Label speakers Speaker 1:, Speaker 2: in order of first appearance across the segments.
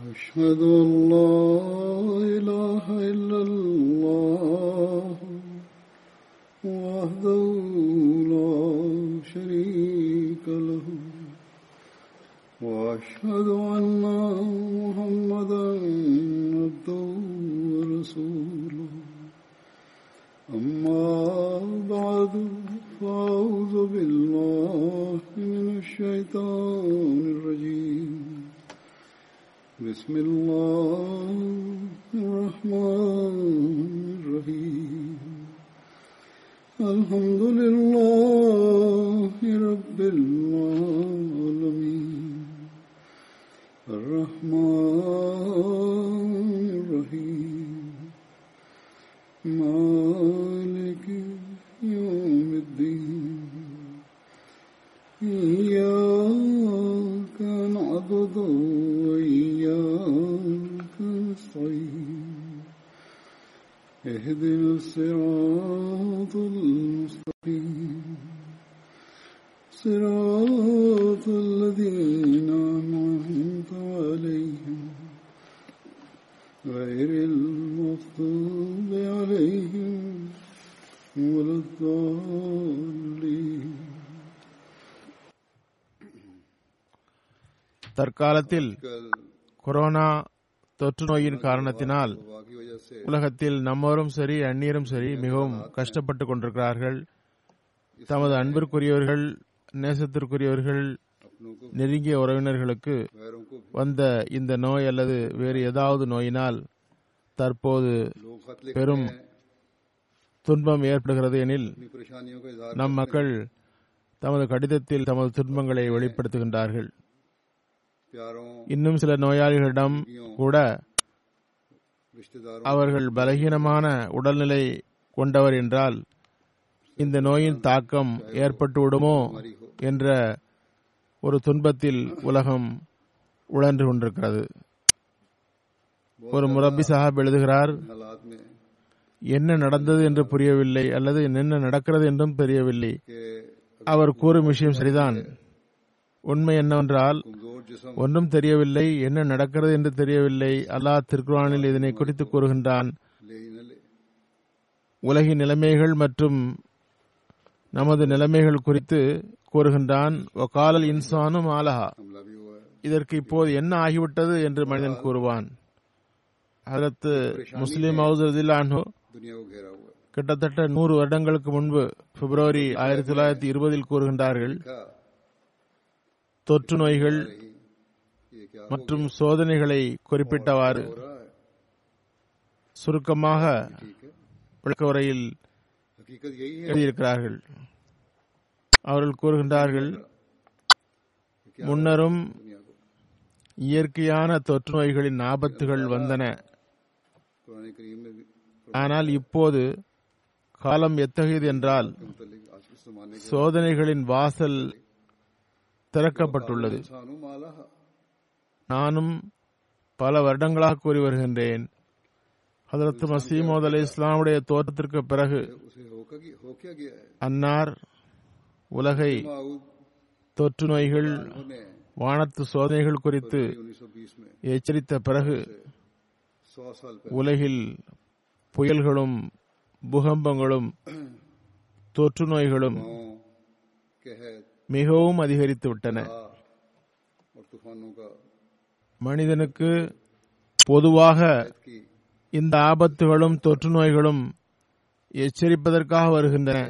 Speaker 1: أشهد أن لا إله إلا காலத்தில்
Speaker 2: கொரோனா தொற்று நோயின் காரணத்தினால் உலகத்தில் நம்மோரும் சரி அந்நியரும் சரி மிகவும் கஷ்டப்பட்டுக் கொண்டிருக்கிறார்கள். தமது அன்பிற்குரியவர்கள் நேசத்திற்குரியவர்கள் நெருங்கிய உறவினர்களுக்கு வந்த இந்த நோய் அல்லது வேறு ஏதாவது நோயினால் தற்போது பெரும் துன்பம் ஏற்படுகிறது எனில் நம் மக்கள் தமது கடிதத்தில் தமது துன்பங்களை வெளிப்படுத்துகின்றார்கள். இன்னும் சில நோயாளிகளிடம் கூட அவர்கள் பலகீனமான உடல்நிலை கொண்டவர் என்றால் இந்த நோயின் தாக்கம் ஏற்பட்டுவிடுமோ என்ற ஒரு துன்பத்தில் உலகம் உழன்று கொண்டிருக்கிறது. ஒரு முரபி சாஹாப் எழுதுகிறார் என்ன நடந்தது என்று புரியவில்லை அல்லது என்ன நடக்கிறது என்றும்
Speaker 1: புரியவில்லை
Speaker 2: அவர் கூறும் விஷயம் சரிதான். உண்மை என்னவென்றால் ஒன்றும் தெரியவில்லை. என்ன நடக்கிறது என்று தெரியவில்லை. அல்லாஹ் திருக்குறானில் இதனை குறித்து கூறுகின்றான். உலகின் நிலைமைகள் மற்றும் நமது நிலைமைகள் குறித்து கூறுகின்றான். ஒகாலல் இன்சானும் ஆலஹா இதற்கு இப்போது என்ன ஆகிவிட்டது என்று மனிதன் கூறுவான். அதற்கு முஸ்லீம் கிட்டத்தட்ட நூறு வருடங்களுக்கு முன்பு பிப்ரவரி ஆயிரத்தி தொள்ளாயிரத்தி இருபதில் கூறுகின்றார்கள். தொற்று நோய்கள் மற்றும் சோதனைகளை குறிப்பிட்டவாறு சுருக்கமாக விளக்க உரையில் எழுதியிருக்கிறார்கள். அவர்கள் கூறுகின்றார்கள் முன்னரும் இயற்கையான தொற்று நோய்களின் ஆபத்துகள் வந்தன. ஆனால் இப்போது காலம் எத்தகையது என்றால் சோதனைகளின் வாசல் திறக்கப்பட்டுள்ளது. நானும் பல வருடங்களாக கூறி வருகின்றேன். ஹதரத் மசீமோத் அலி இஸ்லாமுடைய தோற்றத்திற்கு பிறகு அன்னார் உலகை தொற்று நோய்கள் வானத்து சோதனைகள் குறித்து எச்சரித்த பிறகு உலகில் புயல்களும் பூகம்பங்களும் தொற்று நோய்களும் மிகவும் அதிகரித்து விட்டன. மனிதனுக்கு பொதுவாக இந்த ஆபத்துகளும் தொற்று நோய்களும் எச்சரிப்பதற்காக வருகின்றன.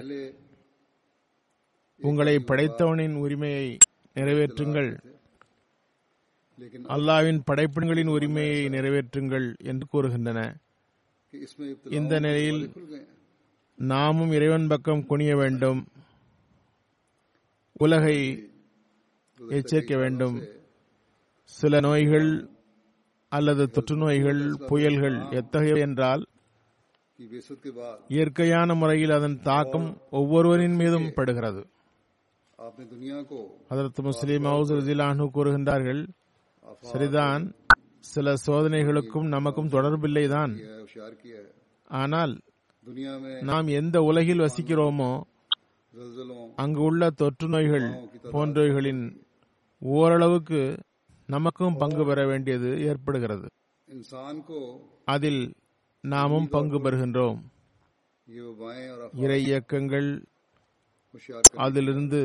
Speaker 2: உங்களை படைத்தவனின் உரிமையை நிறைவேற்றுங்கள். அல்லாவின் படைப்பின்களின் உரிமையை நிறைவேற்றுங்கள் என்று கூறுகின்றன. இந்த நிலையில் நாமும் இறைவன் பக்கம் குனிய வேண்டும். உலகை எச்சரிக்க வேண்டும். சில நோய்கள் அல்லது தொற்று நோய்கள் புயல்கள் எத்தகைய என்றால் இயற்கையான முறையில் அதன் தாக்கம் ஒவ்வொருவரின் மீதும் படுகிறது. அதற்கு முஸ்லீம் ஹவுசு கூறுகின்றார்கள் சரிதான் சில சோதனைகளுக்கும் நமக்கும்
Speaker 1: தொடர்பில்லை தான்
Speaker 2: ஆனால் நாம் எந்த உலகில் வசிக்கிறோமோ அங்கு உள்ள தொற்று நோய்கள் போன்றவைகளின் ஓரளவுக்கு நமக்கும் பங்கு பெற வேண்டியது ஏற்படுகிறது. அதில் நாமும் பங்கு பெறுகின்றோம். இறை இயக்கங்கள் அதிலிருந்து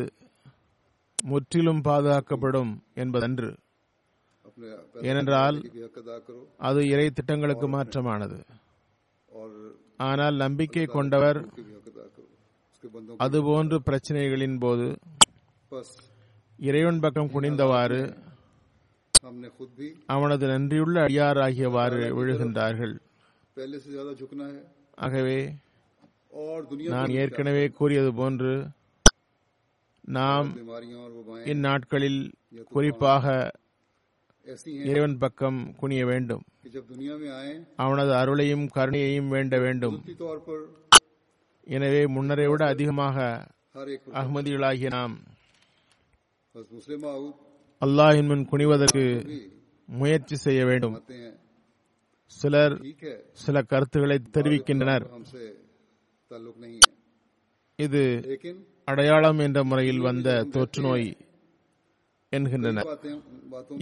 Speaker 2: முற்றிலும் பாதுகாக்கப்படும் என்பதன்று. ஏனென்றால் அது இறை திட்டங்களுக்கு மாற்றமானது. ஆனால் நம்பிக்கை கொண்டவர் அதுபோன்று பிரச்சனைகளின் போது இறைவன் பக்கம் குனிந்தவாறு அவனது நன்றியுள்ள அடியாராகியவாறு விழுகின்றார்கள். ஆகவே நான் ஏற்கனவே கூறியது போன்று நாம் இந்நாட்களில் குறிப்பாக இறைவன் பக்கம் குனிய வேண்டும். அவனது அருளையும் கருணையையும் வேண்ட வேண்டும். எனவே முன்னரை விட அதிகமாக அகமதிகளாகிய நாம் அல்லாஹின் முன் குனிவதற்கு முயற்சி செய்ய வேண்டும். சிலர் சில கருத்துக்களை தெரிவிக்கின்றனர். இது அடையாளம் என்ற முறையில் வந்த தொற்று நோய் என்கின்றனர்.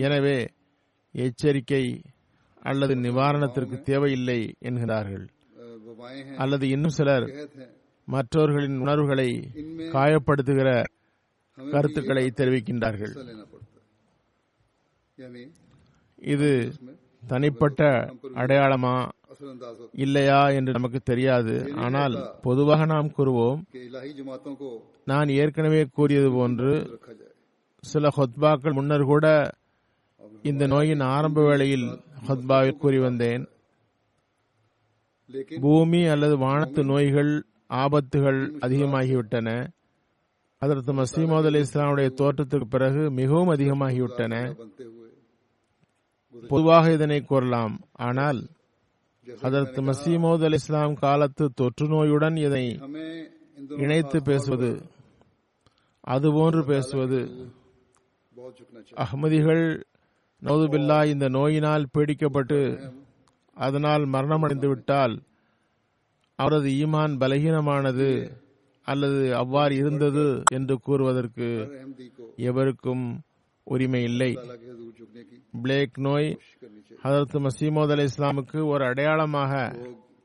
Speaker 2: எனவே எச்சரிக்கை அல்லது நிவாரணத்திற்கு தேவையில்லை என்கிறார்கள். அல்லது இன்னும் சிலர் மற்றவர்களின் உணர்வுகளை காயப்படுத்துகிற கருத்துக்களை தெரிவிக்கின்றார்கள். இது தனிப்பட்ட அடையாளமா இல்லையா என்று நமக்கு தெரியாது. ஆனால் பொதுவாக நாம் கூறுவோம் நான் ஏற்கனவே கூறியது போன்று சில ஹொத்பாக்கள் முன்னர் கூட இந்த நோயின் ஆரம்ப வேளையில் ஹொத்பாவில் கூறி வந்தேன். பூமி அல்லது வானத்து நோய்கள் ஆபத்துகள் அதிகமாகிவிட்டன. அதற்கு மசீமது அலி இஸ்லாமுடைய தோற்றத்துக்கு பிறகு மிகவும் அதிகமாகிவிட்டன. பொதுவாக இதனை கூறலாம். ஆனால் அதற்கு மசீமோத் அல் இஸ்லாம் காலத்து தொற்று நோயுடன் இதனை இணைத்து பேசுவது. அதுபோன்று பேசுவது. அஹ்மதிகள் நௌதுபில்லா இந்த நோயினால் பீடிக்கப்பட்டு அதனால் மரணமடைந்து விட்டால் அவரது ஈமான் பலகீனமானது அல்லது அவ்வாறு இருந்தது என்று கூறுவதற்கு எவருக்கும் உரிமை இல்லை. பிளேக் நோய் ஹதரத் மசீமோத் அலி இஸ்லாமுக்கு ஒரு அடையாளமாக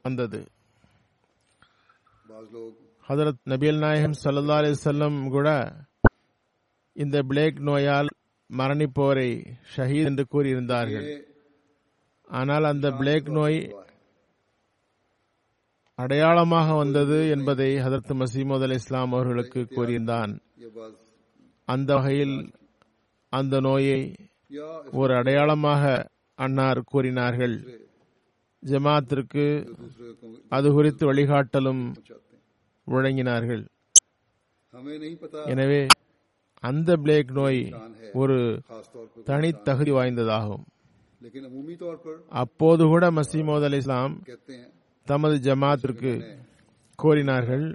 Speaker 2: வந்தது. ஹதரத் நபியல் நாயகம் சல்லா அலி சொல்லம் கூட இந்த பிளேக் நோயால் மரணிப்போரை ஷஹீத் என்று கூறியிருந்தார்கள். ஆனால் அந்த பிளேக் நோய் அடையாளமாக வந்தது என்பதை ஹதரத் மசீமோத் அலி இஸ்லாம் அவர்களுக்கு கூறியிருந்தான். அந்த வகையில் அந்த நோயை ஒரு அடையாளமாக அன்னார் கூறினார்கள். ஜமாத்திற்கு அது குறித்து வழிகாட்டலும் வழங்கினார்கள். எனவே அந்த பிளேக் நோய் ஒரு தனித்தகுதி வாய்ந்ததாகும். அப்போது கூட மசீமோத் அலி இஸ்லாம் தமது ஜமாத்திற்கு கோரினார்கள்.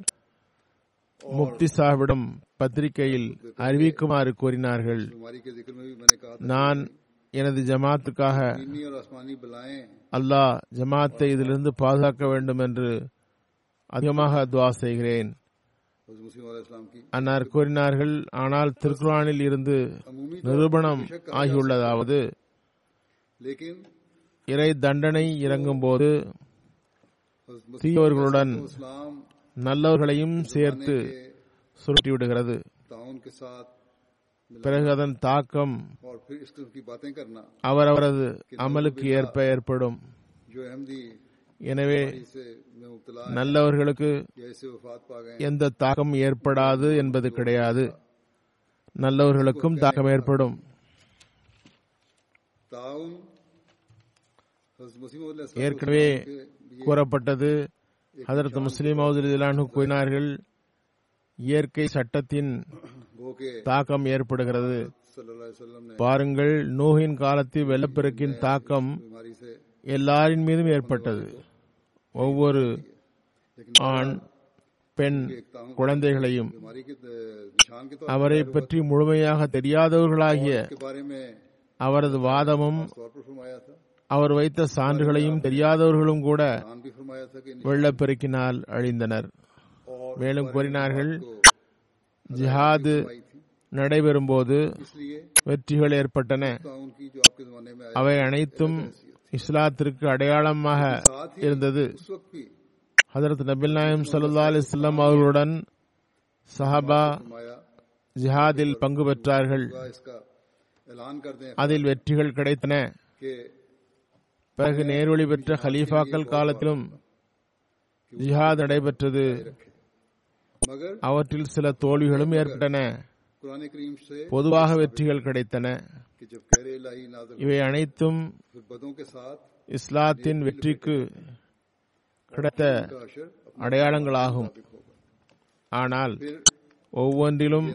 Speaker 2: முக்தி சாஹிவிடம் பத்திரிகையில் அறிவிக்குமாறு கூறினார்கள். நான் எனது ஜமாத்துக்காக அல்லாஹ் ஜமாத்தை இதிலிருந்து பாதுகாக்க வேண்டும் என்று அதிகமாக துவா செய்கிறேன். அன்னார் கூறினார்கள் ஆனால் திருக்குறானில் இருந்து நிரூபணம் ஆகியுள்ளதாவது. இறை தண்டனை இறங்கும் போது தீயவர்களுடன் நல்லவர்களையும் சேர்த்து சுருட்டிவிடுகிறது. பிறகு அதன் தாக்கம்
Speaker 1: அவர்
Speaker 2: அவரது அமலுக்கு ஏற்ப ஏற்படும். எனவே நல்லவர்களுக்கு எந்த தாக்கம் ஏற்படாது என்பது கிடையாது. நல்லவர்களுக்கும் தாக்கம் ஏற்படும். ஏற்கனவே கூறப்பட்டது ஹதரத் முஸ்லீம் அவுதுலானு கூறினார்கள் இயற்கை சட்டத்தின் தாக்கம் ஏற்படுகிறது. பாருங்கள் நோகின் காலத்தில் வெள்ளப்பெருக்கின் தாக்கம் எல்லாரின் மீதும் ஏற்பட்டது. ஒவ்வொரு ஆண் பெண் குழந்தைகளையும் அவரை பற்றி முழுமையாக தெரியாதவர்களாகிய அவரது வாதமும் அவர் வைத்த சான்றுகளையும் தெரியாதவர்களும் கூட வெள்ளப்பெருக்கினால் அழிந்தனர். மேலும் கூறினார்கள் ஜிஹாது நடைபெறும்
Speaker 1: போது
Speaker 2: வெற்றிகள் ஏற்பட்டன. அவை அனைத்தும் இஸ்லாத்திற்கு அடையாளமாக இருந்தது. ஹதரத் நபில் நாயம் சல்லா அலிஸ்லாம் அவர்களுடன் சஹாபா ஜிஹாதில் பங்கு பெற்றார்கள். அதில் வெற்றிகள் கிடைத்தன. பிறகு நேர்வழி பெற்ற ஹலீஃபாக்கள் காலத்திலும் ஜிஹாத் நடைபெற்றது. அவற்றில் சில தோல்விகளும் ஏற்பட்டன. பொதுவாக வெற்றிகள் கிடைத்தன. இவை அனைத்தும் இஸ்லாத்தின் வெற்றிக்கு கிடைத்த அடையாளங்களாகும். ஆனால் ஒவ்வொன்றிலும்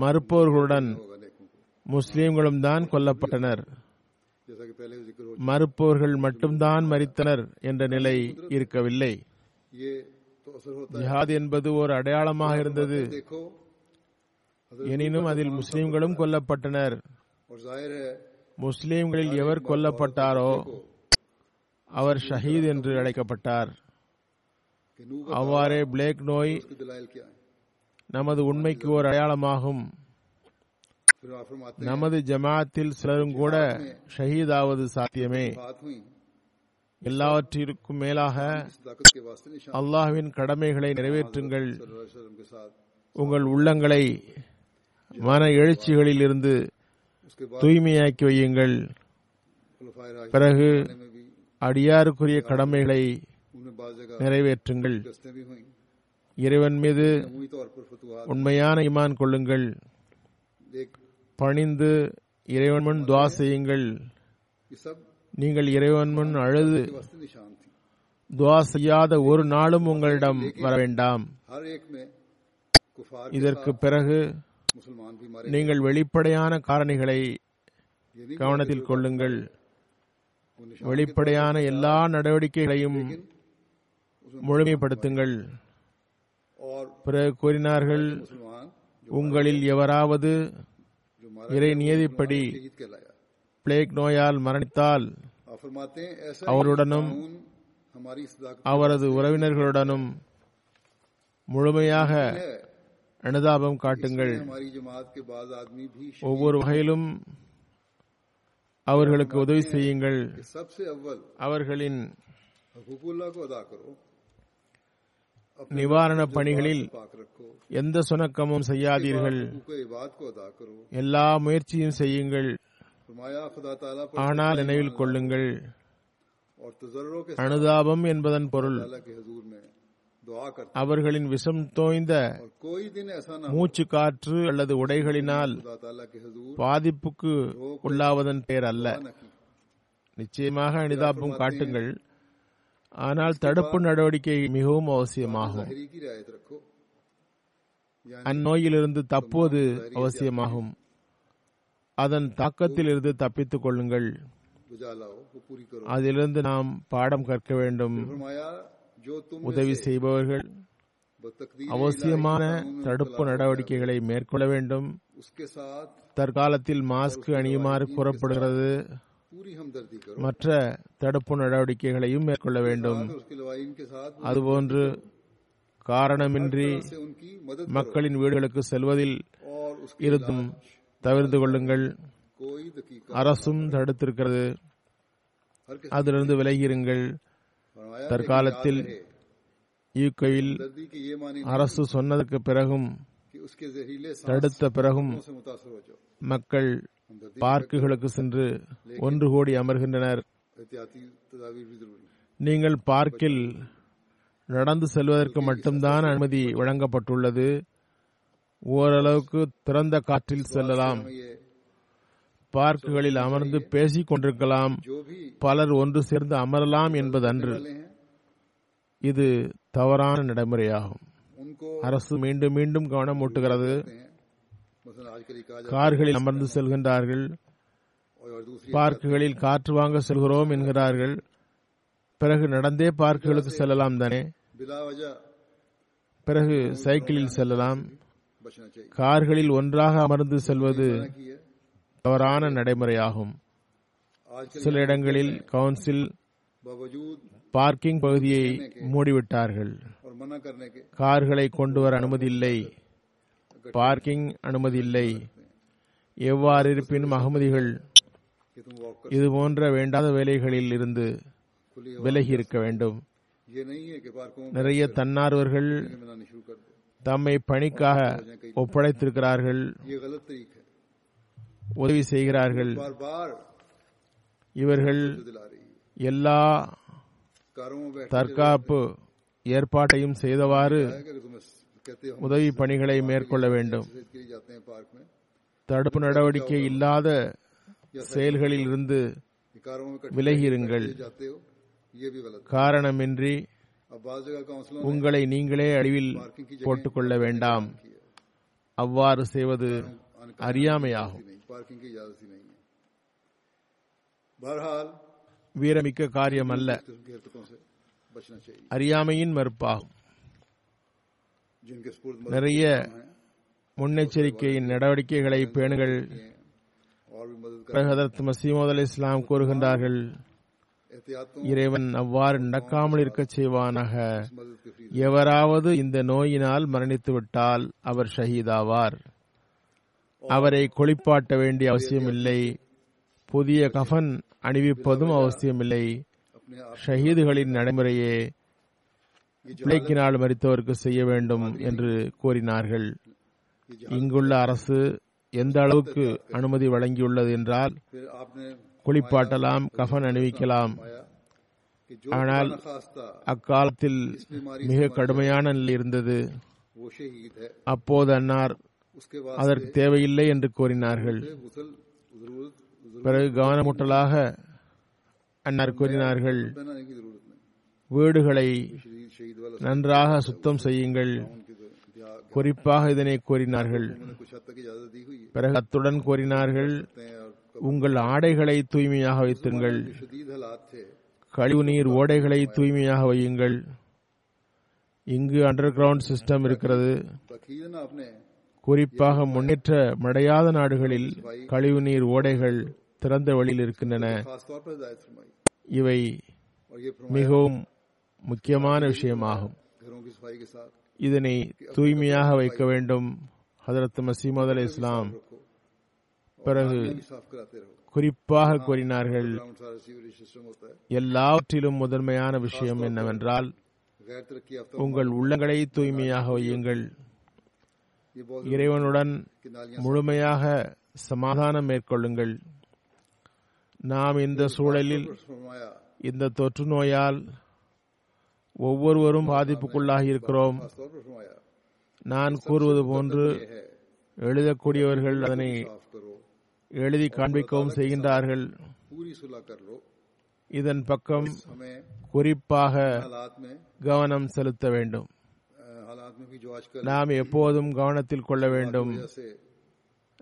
Speaker 2: மறுப்பவர்களுடன் முஸ்லீம்களும் தான் கொல்லப்பட்டனர். மறுப்பவர்கள் மட்டும்தான் மறித்தனர் என்ற நிலை இருக்கவில்லை. ஜிஹாத் என்பது ஒரு அடையாளமாக இருந்தது. எனினும் அதில் முஸ்லிம்களும் கொல்லப்பட்டனர். முஸ்லிம்களில் எவர் கொல்லப்பட்டாரோ அவர் ஷஹீத் என்று அழைக்கப்பட்டார். அவ்வாறே பிளேக் நோய் நமது உண்மைக்கு ஒரு அடையாளமாகும். நமது ஜமாத்தில் சிலரும் கூட ஷஹீதாவது சாத்தியமே. எல்லாவற்றிற்கும் மேலாக அல்லாஹ்வின் கடமைகளை நிறைவேற்றுங்கள். உங்கள் உள்ளங்களை மன எழுச்சிகளில் இருந்து தூய்மையாக்கி வையுங்கள். பிறகு அடியாருக்குரிய கடமைகளை நிறைவேற்றுங்கள். இறைவன் மீது உண்மையான இமான் கொள்ளுங்கள். பணிந்து இறைவன் முன் துவா செய்யுங்கள். நீங்கள் இறைவன் முன் அழுது துவா செய்யாத ஒரு நாளும் உங்களிடம் வர வேண்டாம். இதற்கு பிறகு நீங்கள் வெளிப்படையான காரணிகளை கவனத்தில் கொள்ளுங்கள். வெளிப்படையான எல்லா நடவடிக்கைகளையும் முழுமைப்படுத்துங்கள். பிறகு கூறினார்கள் உங்களில் எவராவது இறை நியதிப்படி பிளேக் நோயால் மரணித்தால் அவருடனும் அவரது உறவினர்களுடனும் முழுமையாக அனுதாபம் காட்டுங்கள் ஒவ்வொரு வகையிலும் அவர்களுக்கு உதவி செய்யுங்கள் அவர்களின் நிவாரணப் பணிகளில் எந்த சுணக்கமும் செய்யாதீர்கள் எல்லா முயற்சியும் செய்யுங்கள் ஆனால் நினைவில் கொள்ளுங்கள் அனுதாபம் என்பதன் பொருள் அவர்களின் விஷம் தோய்ந்த மூச்சு காற்று அல்லது உடைகளினால் பாதிப்புக்கு உள்ளாவதன் பெயர் அல்ல நிச்சயமாக அனுதாபம் காட்டுங்கள் ஆனால் தடுப்பு நடவடிக்கை மிகவும் அவசியமாகும். அந்நோயிலிருந்து தப்புவது அவசியமாகும். அதன் தாக்கத்திலிருந்து தப்பித்துக் கொள்ளுங்கள். அதிலிருந்து நாம் பாடம் கற்க வேண்டும். உதவி செய்பவர்கள் அவசியமான தடுப்பு நடவடிக்கைகளை மேற்கொள்ள வேண்டும். தற்காலத்தில் மாஸ்க் அணியுமாறு கூறப்படுகிறது. மற்ற தடுப்பு நடவடிக்கைகளையும் மேற்கொள்ள வேண்டும். அதுபோன்று காரணமின்றி மக்களின் வீடுகளுக்கு செல்வதில் இருந்தும் தவிர்த்து கொள்ளுங்கள். அரசும் தடுத்திருக்கிறது. அதிலிருந்து விலகியிருங்கள். தற்காலத்தில் யூகையில் அரசு சொன்னதற்கு பிறகும் தடுத்த பிறகும் மக்கள் பார்க்குகளுக்கு சென்று ஒன்று கோடி அமர்கின்றனர். நீங்கள் பார்க்கில் நடந்து செல்வதற்கு மட்டும்தான் அனுமதி வழங்கப்பட்டுள்ளது. ஓரளவுக்கு திறந்த காற்றில் செல்லலாம். பார்க்குகளில் அமர்ந்து பேசிக் கொண்டிருக்கலாம். பலர் ஒன்று சேர்ந்து அமரலாம் என்பதன்று. இது தவறான நடைமுறையாகும். அரசு மீண்டும் மீண்டும் கவனம் ஊட்டுகிறது. கார்களில் அமர்ந்து செல்கின்றார்கள். பார்க்குகளில் காற்று வாங்க செல்கிறோம் என்கிறார்கள். பிறகு நடந்தே பார்க்குகளுக்கு செல்லலாம் தானே. பிறகு சைக்கிளில் செல்லலாம். கார்களில் ஒன்றாக அமர்ந்து செல்வது தவறான நடைமுறையாகும். சில இடங்களில் கவுன்சில் பார்க்கிங் பகுதியை மூடிவிட்டார்கள். கார்களை கொண்டு வர அனுமதி இல்லை. பார்க்கிங் அனுமதி இல்லை எவ்வாறு இருப்பினும் அகமதிகள் இது போன்ற வேண்டாத வேலைகளில் இருந்து விலகி இருக்க வேண்டும். நிறைய தன்னார்வர்கள் தம்மை பணிக்காக ஒப்படைத்திருக்கிறார்கள். உதவி செய்கிறார்கள். இவர்கள் எல்லா தற்காப்பு ஏற்பாட்டையும் செய்தவாறு உதவி பணிகளை மேற்கொள்ள வேண்டும். தடுப்பு நடவடிக்கை இல்லாத செயல்களில் இருந்து
Speaker 1: விலகியிருங்கள்.
Speaker 2: காரணமின்றி உங்களை நீங்களே அழிவில் போட்டுக்கொள்ள வேண்டாம். அவ்வாறு செய்வது அறியாமையாகும். வீரமிக்க காரியம் அல்ல அறியாமையின் மறுப்பாகும். நிறைய முன்னெச்சரிக்கை நடவடிக்கைகளை பேணுங்கள். ஹதரத் மசீமோத் அலி இஸ்லாம் கூறுகின்றார்கள் இறைவன் அவ்வாறு நடக்காமல் இருக்க செய்வானாக. எவராவது இந்த நோயினால் மரணித்து விட்டால் அவர் ஷஹீதாவார். அவரை கொளிப்பாட்ட வேண்டிய அவசியமில்லை. புதிய கஃபன் அணிவிப்பதும் அவசியமில்லை. ஷஹீதுகளின் நடைமுறையே விலைக்கினால் மறித்தவருக்கு செய்ய வேண்டும் என்று கூறினார்கள். இங்குள்ள அரசு எந்த அளவுக்கு அனுமதி வழங்கியுள்ளது என்றால் குளிப்பாட்டலாம் கஃன் அணிவிக்கலாம். ஆனால் அக்காலத்தில் மிக கடுமையான நிலை இருந்தது. அப்போது அன்னார் அதற்கு தேவையில்லை என்று கூறினார்கள். பிறகு கவனமூட்டலாக அன்னார் கூறினார்கள். வீடுகளை நன்றாக சுத்தம் செய்யுங்கள். குறிப்பாக இதனை
Speaker 1: கோரினார்கள்
Speaker 2: பிறகு அத்துடன்
Speaker 1: கோரினார்கள்
Speaker 2: உங்கள் ஆடைகளை தூய்மையாக வைத்துங்கள்.
Speaker 1: கழிவு
Speaker 2: நீர் ஓடைகளை தூய்மையாக வையுங்கள். இங்கு அண்டர் கிரவுண்ட் சிஸ்டம் இருக்கிறது. குறிப்பாக முன்னேற்ற மடையாத நாடுகளில் கழிவு நீர் ஓடைகள் திறந்த வழியில் இருக்கின்றன. இவை மிகவும் முக்கியமான விஷயமாகும். இதனை தூய்மையாக வைக்க வேண்டும். ஹதரத் மசீமது அலி இஸ்லாம். பிறகு குறிப்பாக கூறினார்கள். எல்லாவற்றிலும் முதன்மையான விஷயம் என்னவென்றால் உங்கள் உள்ளங்களை தூய்மையாக வையுங்கள். இறைவனுடன் முழுமையாக சமாதானம் மேற்கொள்ளுங்கள். நாம் இந்த சூழலில் இந்த தொற்று நோயால் ஒவ்வொருவரும் பாதிப்புக்குள்ளாகி இருக்கிறோம். நான் கூறுவது போன்று எழுதக்கூடியவர்கள் அதனை எழுதி காண்பிக்கவும் செய்கின்றார்கள். இதன் பக்கம் குறிப்பாக கவனம் செலுத்த வேண்டும். நாம் எப்போதும் கவனத்தில் கொள்ள வேண்டும்.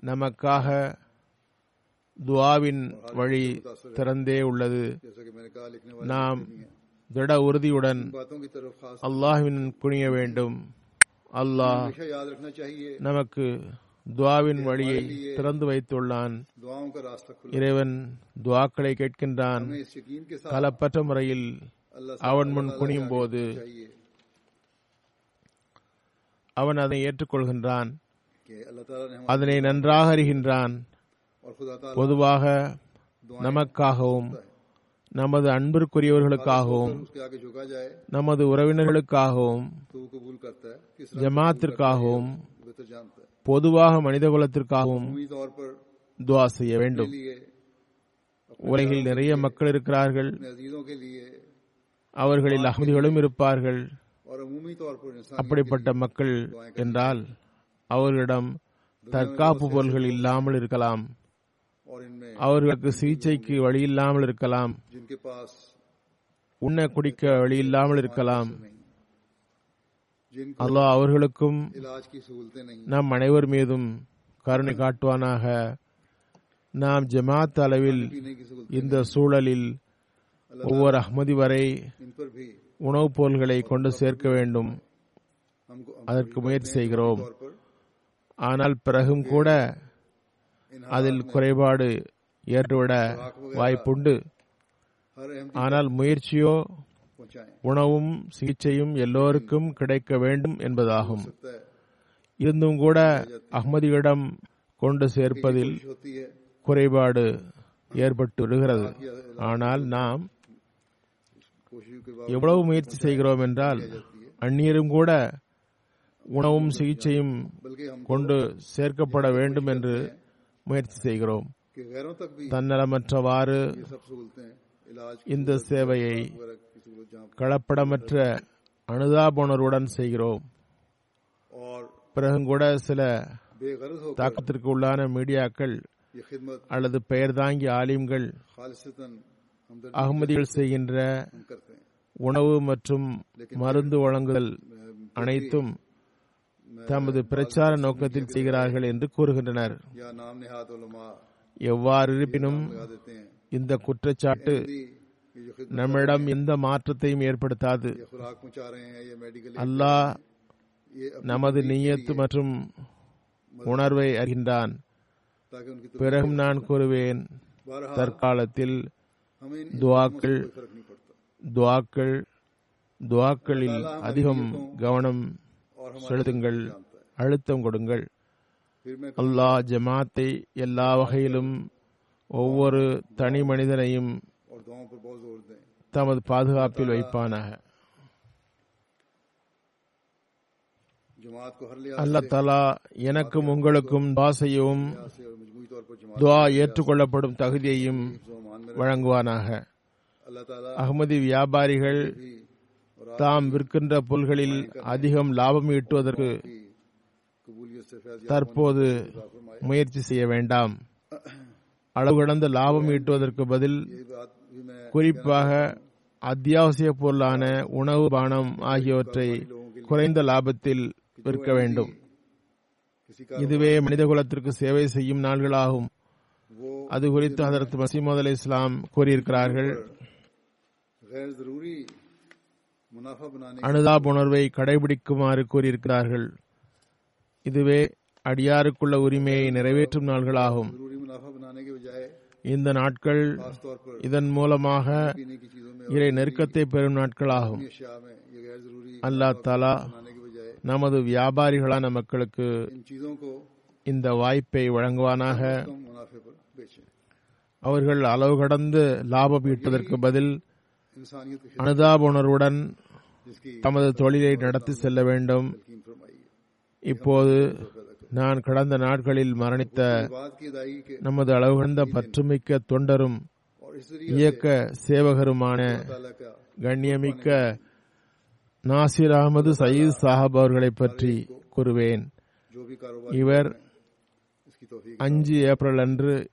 Speaker 2: நமக்காக துவாவின் வழி திறந்தே உள்ளது. நாம் திட உறுதியுடன் அல்லாஹுவின் புனிய வேண்டும். அல்லாஹ் நமக்கு துவாவின் வழியை திறந்து வைத்துள்ளான். இறைவன் துவாக்களை கேட்கின்றான். கலப்பற்ற முறையில் அவன் முன் குனியும் போது அவன் அதை ஏற்றுக்கொள்கின்றான். அதனை நன்றாக அறிகின்றான். பொதுவாக நமக்காகவும் நமது அன்பிற்குரியவர்களுக்காகவும் நமது உறவினர்களுக்காகவும் ஜமாத்திற்காகவும் பொதுவாக
Speaker 1: மனித குலத்திற்காகவும்
Speaker 2: துவா செய்ய வேண்டும். உலகில் நிறைய மக்கள் இருக்கிறார்கள். அவர்களில் அகமதிகளும் இருப்பார்கள். அப்படிப்பட்ட மக்கள் என்றால் அவர்களிடம் தற்காப்பு பொருள்கள் இல்லாமல் இருக்கலாம். அவர்களுக்கு சிகிச்சைக்கு வழியில்லாமல் இருக்கலாம். உண்ண குடிக்க வழி இல்லாமல் இருக்கலாம் அல்லாஹ் அவர்களுக்கும் நம் அனைவர் மீதும் கருணை காட்டுவானாக. நாம் ஜமாத் அளவில் இந்த சூழலில் ஒவ்வொரு அஹ்மதி வரை உணவுப் பொருள்களை கொண்டு சேர்க்க வேண்டும். அதற்கு முயற்சி செய்கிறோம். ஆனால் பிறகும் கூட அதில் குறைபாடு ஏற்றுவிட வாய்ப்புண்டு. ஆனால் முயற்சியோ உணவும் சிகிச்சையும் எல்லோருக்கும் கிடைக்க வேண்டும் என்பதாகும். இருந்தும் கூட அகமதியிடம் கொண்டு சேர்ப்பதில் குறைபாடு ஏற்பட்டு வருகிறது ஆனால் நாம் எவ்வளவு முயற்சி செய்கிறோம் என்றால் அந்நியரும் கூட உணவும் சிகிச்சையும் கொண்டு சேர்க்கப்பட வேண்டும் என்று முயற்சி செய்கிறோம். தன்னலமற்றவாறு இந்த சேவையை களப்படமற்ற அனுதாபுணர்வுடன் செய்கிறோம். பிறகு சில தாக்கத்திற்கு உள்ளான மீடியாக்கள் அல்லது பெயர் தாங்கி ஆலிம்கள் அகமதிகள் செய்கின்ற உணவு மற்றும் மருந்து வழங்குதல் அனைத்தும் தமது பிரச்சார நோக்கத்தில் செய்கிறார்கள் என்று கூறுகின்றனர். எவ்வாறு இருப்பினும் இந்த குற்றச்சாட்டு நம்மிடம் எந்த மாற்றத்தையும் ஏற்படுத்தாது. அல்லாஹ் நமது நீயத்து மற்றும் உணர்வை அறிகின்றான். பிறகும் நான் கூறுவேன் தற்காலத்தில் துவாக்கள் துவாக்கள் துவாக்களில் அதிகம் கவனம் செலுத்துங்கள் அழுத்தம் கொடுங்கள். அல்லாஹ் ஜமாத்தை எல்லா வகையிலும் ஒவ்வொரு தனி மனிதனையும் தமது பாதுகாப்பில் வைப்பானாக. அல்லா தலா எனக்கும் உங்களுக்கும் துவா துவா ஏற்றுக்கொள்ளப்படும் தகுதியையும் வழங்குவானாக. அகமதி வியாபாரிகள் தாம் விற்கின்ற பொருள்களில் அதிகம் லாபம் ஈட்டுவதற்கு தற்போது முயற்சி செய்ய வேண்டாம். அளவு கடந்த லாபம் ஈட்டுவதற்கு பதில் குறிப்பாக அத்தியாவசிய பொருளான உணவு பானம் ஆகியவற்றை குறைந்த லாபத்தில் விற்க வேண்டும். இதுவே மனிதகுலத்திற்கு சேவை செய்யும் நாள்களாகும். அது குறித்து அதற்கு மசீமது அலி இஸ்லாம் கூறியிருக்கிறார்கள். அனுதாப உணர்வை கடைபிடிக்குமாறு கூறியிருக்கிறார்கள். இதுவே அடியாருக்குள்ள உரிமையை நிறைவேற்றும் நாள்களாகும். இந்த நாட்கள் இதன் மூலமாக இறை நெருக்கத்தை பெறும் நாட்களாகும். அல்லா தலா நமது வியாபாரிகளான மக்களுக்கு இந்த வாய்ப்பை வழங்குவானாக. அவர்கள் அளவு கடந்து லாபம் ஈட்டுவதற்கு பதில் அனுதாப உணர்வுடன் தமது தொழிலை நடத்தி செல்ல வேண்டும். இப்போது நான் கடந்த நாட்களில் மரணித்த நமது அளவுகந்த பற்றுமிக்க தொண்டரும் இயக்க சேவகருமான கண்ணியமிக்க நாசிர் அகமது சயீத் சாஹப் அவர்களை பற்றி கூறுவேன். இவர் அஞ்சு ஏப்ரல் அன்று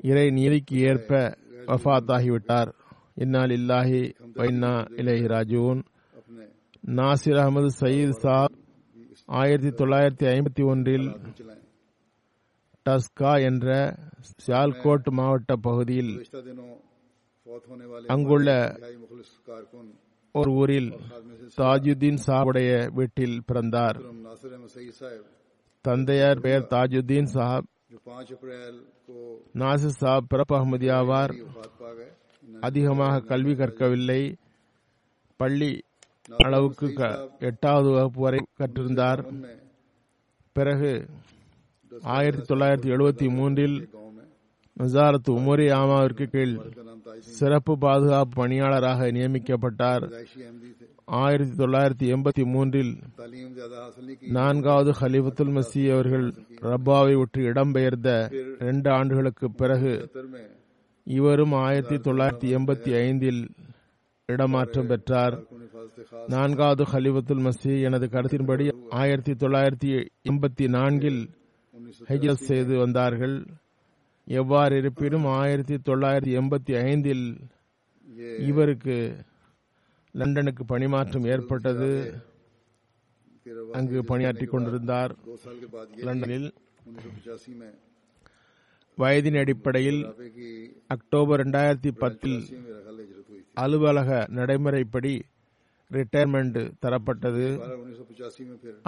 Speaker 2: இறை நீதிக்கு ஏற்ப வஃத்தாகிவிட்டார். வஃபாத்தாகிவிட்டார் இன்னால் இல்லாஹி வைனா இலஹி ராஜூன்
Speaker 1: अपने
Speaker 2: நாசிர் அகமது சயீத் சாப் ஆயிரத்தி தொள்ளாயிரத்தி ஐம்பத்தி ஒன்றில்
Speaker 1: चलाएं
Speaker 2: டஸ்கா என்ற சியால்கோட் மாவட்ட பகுதியில்
Speaker 1: पिछले दिनों फौत होने वाले
Speaker 2: அங்குள்ள
Speaker 1: इंतहाई मुखलिस कारकुन
Speaker 2: ஒரு ஊரில்
Speaker 1: खादमे से
Speaker 2: தாஜுதீன் சாஹுடைய வீட்டில் பிறந்தார்
Speaker 1: हम नासिर अहमद सईद साहब
Speaker 2: தந்தையார் பெயர் தாஜுதீன் சாஹப்
Speaker 1: जो पाँच अप्रैल को
Speaker 2: நாசிர் சாப் பிறப்பு அகமதி அதிகமாக கல்வி கற்கவில்லை. பள்ளி அளவுக்கு எட்டாவது வகுப்பு வரை கற்றிருந்தார். பிறகு ஆயிரத்தி தொள்ளாயிரத்தி எழுபத்தி மூன்றில் நசாரத் உமரி ஆமாவிற்கு கீழ் சிறப்பு பாதுகாப்பு பணியாளராக நியமிக்கப்பட்டார். ஆயிரத்தி தொள்ளாயிரத்தி எண்பத்தி மூன்றில் நான்காவது ஹலிபுத்துல் மசி அவர்கள் ரப்பாவை விட்டு இடம்பெயர்ந்த இரண்டு ஆண்டுகளுக்கு பிறகு இவரும் ஆயிரத்தி தொள்ளாயிரத்தி எண்பத்தி ஐந்தில் இடமாற்றம் பெற்றார். நான்காவது ஹலிவத்துல் மசி எனது கருத்தின்படி ஆயிரத்தி தொள்ளாயிரத்தி எண்பத்தி நான்கில் ஹஜ்ரத் செய்து வந்தார்கள். எவ்வாறு இருப்பினும் ஆயிரத்தி தொள்ளாயிரத்தி எண்பத்தி ஐந்தில் இவருக்கு லண்டனுக்கு பணிமாற்றம் ஏற்பட்டது. அங்கு பணியாற்றி கொண்டிருந்தார். லண்டனில் வயதின் அடிப்படையில் அக்டோபர் ரெண்டாயிரத்தி பத்தில் அலுவலக நடைமுறைப்படி ரிட்டையர்மெண்ட் தரப்பட்டது.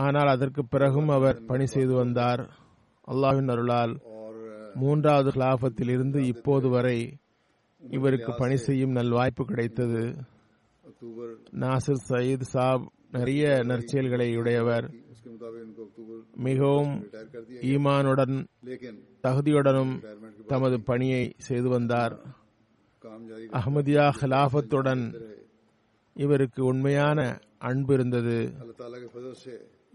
Speaker 2: ஆனால் அதற்கு பிறகும் அவர் பணி செய்து வந்தார். அல்லாவின் அருளால் மூன்றாவது கிலாபத்தில் இருந்து இப்போது வரை இவருக்கு பணி செய்யும் நல் வாய்ப்பு
Speaker 1: கிடைத்தது.
Speaker 2: நாசிர் சயீத் சாப் நிறைய நற்செயல்களை உடையவர். மிகவும் ஈமானுடன் தகுதியுடனும் தமது பணியை செய்து வந்தார். அஹமதியா
Speaker 1: ஹிலாபத்துடன்
Speaker 2: இவருக்கு உண்மையான அன்பு இருந்தது.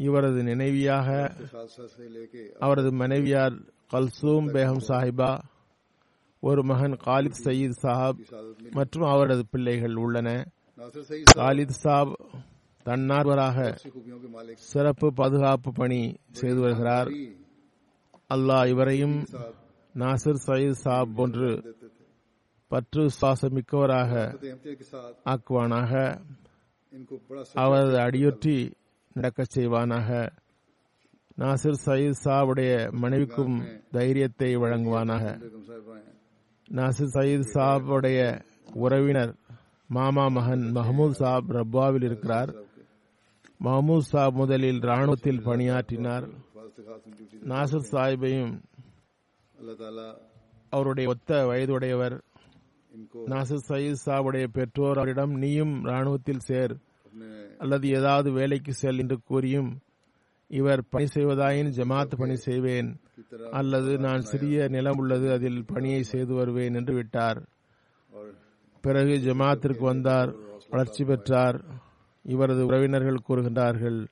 Speaker 2: இவரது நினைவியாக அவரது மனைவியார் கல்சூம் பேகம் சாஹிபா ஒரு மகன் காலித் சயீத் சாஹாப் மற்றும் அவரது பிள்ளைகள் உள்ளன. காலித் சாப் தன்னார்வராக சிறப்பு பாதுகாப்பு பணி செய்து வருகிறார். அல்லாஹ் இவரையும் நாசிர் சயீத் சாப் போன்று பற்று
Speaker 1: சுவாசம் மிக்கவராக
Speaker 2: ஆக்குவானாக. அவரது அடியொற்றி நடக்கச் செய்வானாக. நாசிர் சயீத் சாவுடைய மனைவிக்கும் தைரியத்தை வழங்குவானாக. நாசிர் சயீத் சாபுடைய உறவினர் மாமா மகன் மஹமூத் சாப் ரப்பாவில் இருக்கிறார். மஹமூத் சாப் முதலில் ராணுவத்தில் பணியாற்றினார். நாசர் சாஹிபையும் அவருடைய ஒத்த வயதுடையவர். நாசர் சயீத் சாபுடைய பெற்றோர் அவரிடம் நீயும் ராணுவத்தில் சேர். அல்லது ஏதாவது வேலைக்கு செல் என்று கூறியும் இவர் பணி செய்வதாயின் ஜமாத் பணி செய்வேன். அல்லது நான் சிறிய நிலம் உள்ளது அதில் பணியை செய்து வருவேன் என்று விட்டார். பிறகு ஜமாத்திற்கு வந்தார் வளர்ச்சி பெற்றார். இவரது உறவினர்கள் கூறுகின்றார்கள்.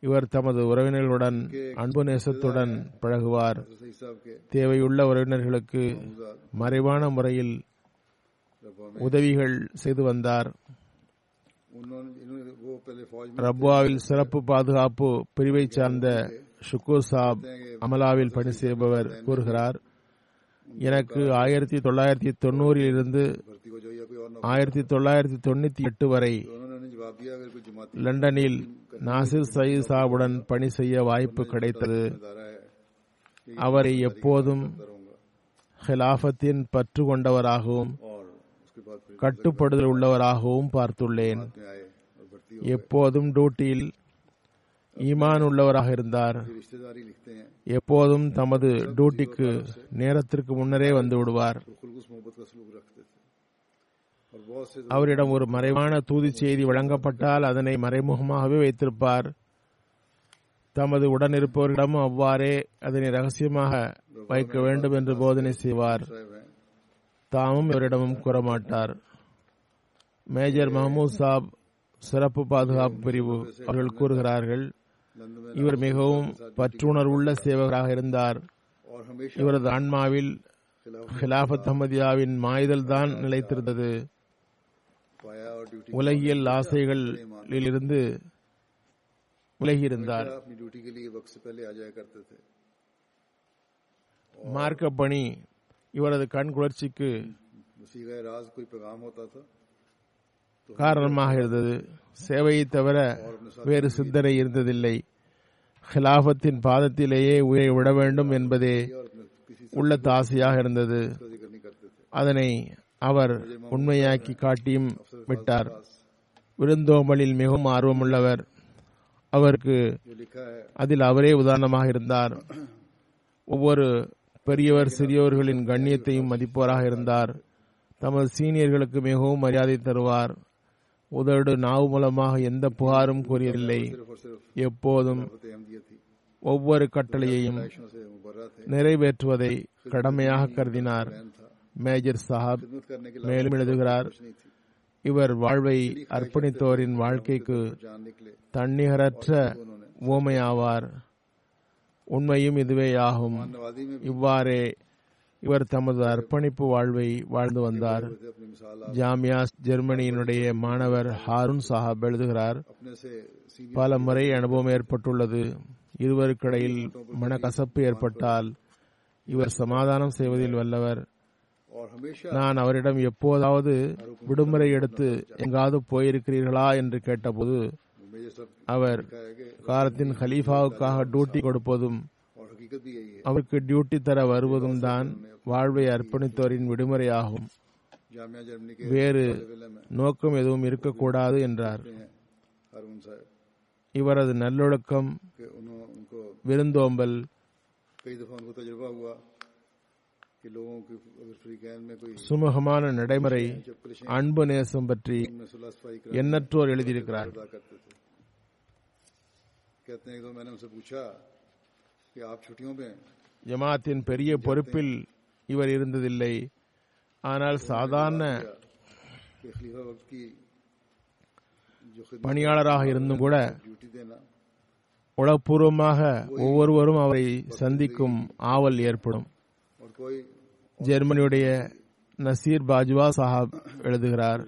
Speaker 2: இவர் தமது உறவினர்களுடன் அன்பு நேசத்துடன் பழகுவார். தேவையுள்ள உறவினர்களுக்கு மறைவான முறையில் உதவிகள் செய்து வந்தார். ரப்வாவில் சிறப்பு பாதுகாப்பு பிரிவை சார்ந்த ஷுக்கூர் சாப் அமலாவில் பணி செய்பவர் கூறுகிறார். எனக்கு ஆயிரத்தி தொள்ளாயிரத்தி தொண்ணூறில் இருந்து ஆயிரத்தி தொள்ளாயிரத்தி தொண்ணூத்தி எட்டு வரை லண்டனில் நாசிர் சயீத் சாவுடன் பணி செய்ய வாய்ப்பு கிடைத்தது. அவரை எப்போதும் ஹிலாஃபத்தின் பற்று கொண்டவராகவும் கட்டுப்படுதல் உள்ளவராகவும் பார்த்துள்ளேன். எப்போதும் டியூட்டியில் ஈமான் உள்ளவராக இருந்தார். எப்போதும் தமது டியூட்டிக்கு நேரத்திற்கு முன்னரே வந்து விடுவார். அவரிடம் ஒரு மறைவான தூதி செய்தி வழங்கப்பட்டால் அதனை மறைமுகமாகவே வைத்திருப்பார். தமது உடனிருப்பவர்களிடமும் அவ்வாறே அதனை ரகசியமாக வைக்க வேண்டும் என்று போதனை செய்வார். தாமும் இவரிடமும் கூறமாட்டார். மேஜர் மஹமூத் சாப் சிறப்பு பாதுகாப்பு பிரிவு அவர்கள் கூறுகிறார்கள் இவர் மிகவும் பற்றுணர்வுள்ள சேவகராக இருந்தார். இவரது ஆன்மாவில் ஹிலாபத் அஹமதியாவின் மாய்தல் தான் நிலைத்திருந்தது. உலகியல் ஆசைகளில் இருந்து விலகியிருந்தார். மார்க்க பணி இவரது கண் குளர்ச்சிக்கு காரணமாக இருந்தது. சேவையை தவிர வேறு சிந்தனை இருந்ததில்லை. ஹிலாஃபத்தின் பாதத்திலேயே உயிரை விட வேண்டும் என்பதே உள்ள தாசையாக இருந்தது. அதனை அவர் உண்மையாக்கி காட்டியும் விட்டார். விருந்தோமலில் மிகவும் ஆர்வமுள்ளவர். அவருக்கு அதில் அவரே உதாரணமாக இருந்தார். ஒவ்வொரு பெரியவர் சிறியவர்களின் கண்ணியத்தையும் மதிப்போராக இருந்தார். தமது சீனியர்களுக்கு மிகவும் மரியாதை தருவார். உதடு நாவு மூலமாக எந்த புகாரும் கூறியதில்லை. எப்போதும் ஒவ்வொரு கட்டளையையும் நிறைவேற்றுவதை கடமையாக கருதினார். மேஜர் சாஹாப் மேலும் எழுதுகிறார் இவர் வாழ்வை அர்ப்பணித்தோரின் வாழ்க்கைக்கு தன்னிகரற்ற ஓமையாவார் உண்மையும்
Speaker 1: இதுவேயாகும்.
Speaker 2: இவ்வாறே இவர் தமது அர்ப்பணிப்பு வாழ்வை வாழ்ந்து வந்தார். ஜாமியாஸ் ஜெர்மனியினுடைய மாணவர் ஹாரூன் சாஹாப் எழுதுகிறார் பல முறை அனுபவம் ஏற்பட்டுள்ளது. இருவருக்கிடையில் மனக்கசப்பு ஏற்பட்டால் இவர் சமாதானம் செய்வதில் வல்லவர். நான் அவரிடம் எப்போதாவது விடுமுறை எடுத்து எங்காவது போயிருக்கிறீர்களா? என்று கேட்டபோது அவர் காலத்தின் ஹலீஃபாவுக்காக டூட்டி கொடுப்பதும் அவருக்கு டியூட்டி தர வருவதும் தான் வாழ்வை அர்ப்பணித்தோரின் விடுமுறையாகும். வேறு நோக்கம் எதுவும் இருக்கக்கூடாது என்றார். இவரது நல்லொழுக்கம் விருந்தோம்பல் சுமூகமான நடைமுறை அன்பு நேசம் பற்றி எண்ணற்றோர் எழுதியிருக்கிறார். ஜமாத்தின் பெரிய பொறுப்பில் இவர் இருந்ததில்லை. ஆனால் சாதாரண பணியாளராக இருந்தும் கூட உளப்பூர்வமாக ஒவ்வொருவரும் அவரை சந்திக்கும் ஆவல் ஏற்படும். ஜெர்மனியுடைய நசீர் பாஜ்வா சாஹாப் எழுதுகிறார்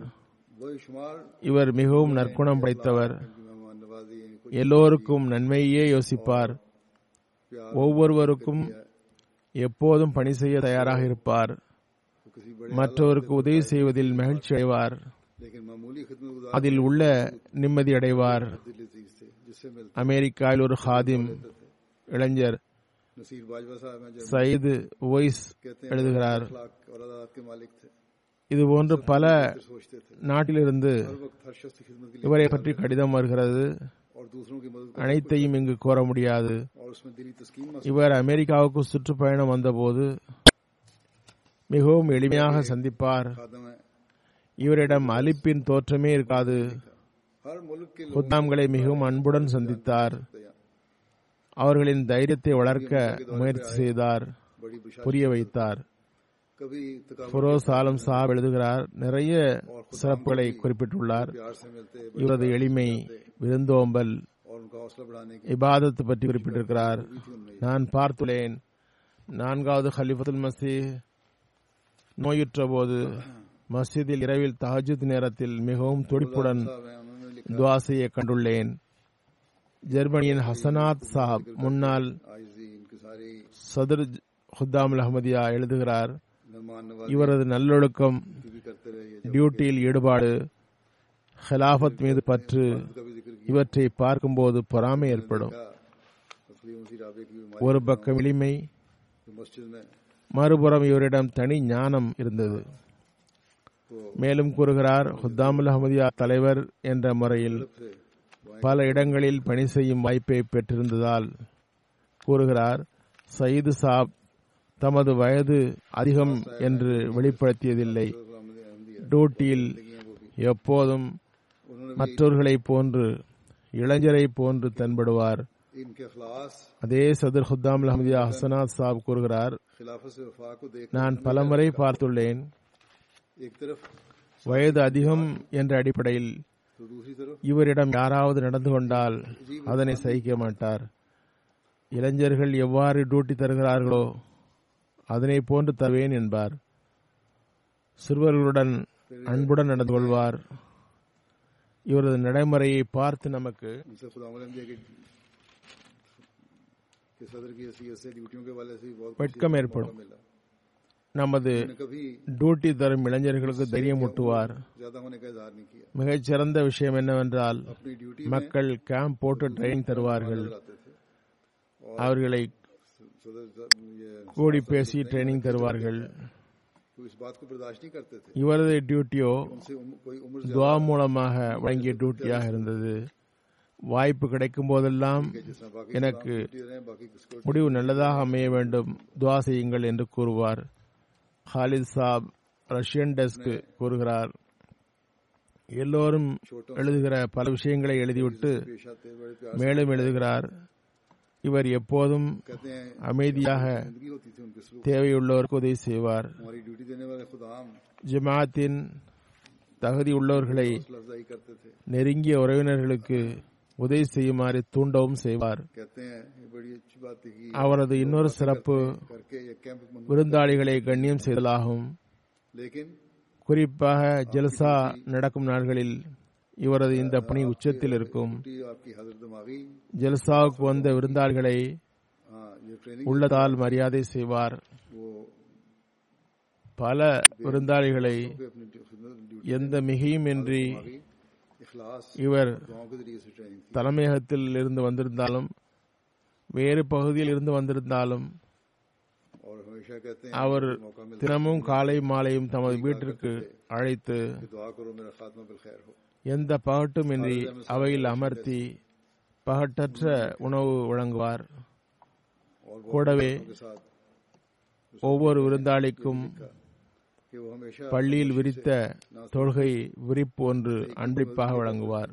Speaker 2: இவர் மிகவும் நற்குணம் படைத்தவர். எல்லோருக்கும் நன்மையே யோசிப்பார். ஒவ்வொருவருக்கும் எப்போதும் பணி செய்ய தயாராக இருப்பார். மற்றவருக்கு உதவி செய்வதில் மகிழ்ச்சி அடைவார். அதில் உள்ள நிம்மதி அடைவார். அமெரிக்காவில் ஒரு ஹாதிம் இளைஞர் சயீது ஒய்ஸ் எழுதுகிறார். இது போன்று பல நாட்டிலிருந்து இவரை பற்றி கடிதம் வருகிறது. அனைத்தையும் இங்கு கூற முடியாது. இவர் அமெரிக்காவுக்கு சுற்றுப்பயணம் வந்தபோது மிகவும் எளிமையாக சந்திப்பார். இவரிடம் அலிப்பின் தோற்றமே இருக்காது. குத்தாம்களை மிகவும் அன்புடன் சந்தித்தார். அவர்களின் தைரியத்தை வளர்க்க முயற்சி செய்தார். புரிய வைத்தார். ஃபுரோஸ் ஆலம் சாப் எழுதுகிறார். நிறைய சிறப்புகளை குறிப்பிட்டுள்ளார். இவரது எளிமை விருந்தோம்பல் இபாதத்து பற்றி குறிப்பிட்டிருக்கிறார். நான் பார்த்துள்ளேன். நான்காவது ஹலிஃபத்துல் மசி நோயுற்ற போது மஸ்ஜிதில் இரவில் தஹஜித் நேரத்தில் மிகவும் துடிப்புடன் துவாசையை கண்டுள்ளேன். ஜெர்மனியின் ஹசனாத் சாப் முன்னாள் சதுர் ஹுத்தாமுல் அஹமதியா எழுதுகிறார் இவரது நல்லொழுக்கம் டியூட்டியில் ஈடுபாடு ஹலாஃபத் மீது பற்று இவற்றை பார்க்கும்போது பொறாமை ஏற்படும். ஒரு பக்கம் எளிமை மறுபுறம் இவரிடம் தனி ஞானம் இருந்தது. மேலும் கூறுகிறார் ஹுத்தாமுல் அஹமதியா தலைவர் என்ற முறையில் பல இடங்களில் பணி செய்யும் வாய்ப்பை பெற்றிருந்ததால் கூறுகிறார் சயீது சாப் தமது வயது அதிகம் என்று வெளிப்படுத்தியதில்லை. டூட்டியில் எப்போதும் மற்றவர்களைப் போன்று இளைஞரைப் போன்று தென்படுவார். அதே சதுர் ஹுத்தாம் அஹமதியா ஹசனாத் சாப் கூறுகிறார் நான் பலமுறை பார்த்துள்ளேன். வயது அதிகம் என்ற அடிப்படையில் இவரிடம் யாராவது நடந்து கொண்டால் அதனை சகிக்க மாட்டார். இளைஞர்கள் எவ்வாறு டூட்டி தருகிறார்களோ அதனை போன்று தருவேன் என்பார். சிறுவர்களுடன் அன்புடன் நடந்து கொள்வார். இவரது நடைமுறையை பார்த்து நமக்கு வெட்கம் ஏற்படும். நமது டியூட்டி தரும் இளைஞர்களுக்கு தைரியம் ஊட்டுவார்
Speaker 1: மிகச்
Speaker 2: சிறந்த விஷயம் என்னவென்றால் மக்கள் கேம்ப் போட்டு ட்ரைனிங் தருவார்கள். அவர்களை கூடி பேசி ட்ரைனிங் தருவார்கள். இவரது டியூட்டியோ துவா மூலமாக வழங்கிய டியூட்டியாக இருந்தது. வாய்ப்பு கிடைக்கும் போதெல்லாம் எனக்கு முடிவு நல்லதாக அமைய வேண்டும். துவா செய்யுங்கள் என்று கூறுவார். ஹாலித் சாப் ரஷ்யன் டெஸ்க் கூறுகிறார். எல்லோரும் எழுதுகிற பல விஷயங்களை எழுதிவிட்டு மேலும் எழுதுகிறார். இவர் எப்போதும் அமைதியாக தேவையுள்ளோருக்கு உதவி செய்வார். ஜமாத்தின் தகுதி உள்ளவர்களை நெருங்கிய உறவினர்களுக்கு உதவி செய்யுமாறு தூண்டவும் செய்வார். அவரது இன்னொரு சிறப்பு விருந்தாளிகளை கண்ணியம் செய்தலாகும். குறிப்பாக ஜெல்சா நடக்கும் நாட்களில் இவரது இந்த பணி உச்சத்தில் இருக்கும். ஜெல்சாவுக்கு வந்த விருந்தாளிகளை உள்ளதால் மரியாதை செய்வார். பல விருந்தாளிகளை எந்த மிகையும் இவர் தலைமையகத்தில் இருந்து வந்திருந்தாலும் வேறு பகுதியில் இருந்து வந்திருந்தாலும் அவர் தினமும் காலை மாலையும் தமது வீட்டிற்கு அழைத்து எந்த பகட்டுமின்றி அவையில் அமர்த்தி பகட்டற்ற உணவு வழங்குவார். கூடவே ஒவ்வொரு விருந்தாளிக்கும் பள்ளியில் விரித்த தொழுகை விரிப்பு ஒன்று அன்பிப்பாக வழங்குவார்.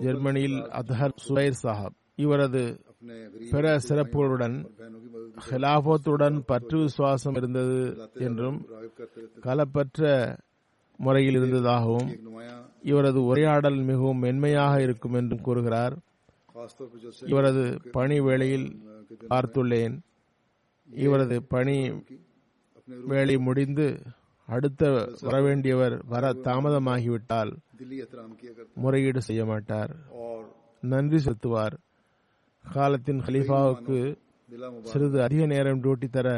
Speaker 2: ஜெர்மனியில் அத்ஹர் சுபைர் சாஹப். இவரது பிற சிறப்புகளுடன் ஹிலாபத்துடன் பற்று விசுவாசம் இருந்தது என்றும் கலப்பற்ற முறையில் இருந்ததாகவும் இவரது உரையாடல் மிகவும் மென்மையாக இருக்கும் என்றும் கூறுகிறார். இவரது பணி வேளையில் பார்த்துள்ளேன். இவரது பணி வேலை முடிந்து அடுத்த வரவேண்டியவர் வர தாமதமாகிவிட்டால் முறையீடு செய்ய மாட்டார். நன்றி செலுத்துவார். காலத்தின் ஹலீஃபாவுக்கு சிறிது அதிக நேரம் டியூட்டி தர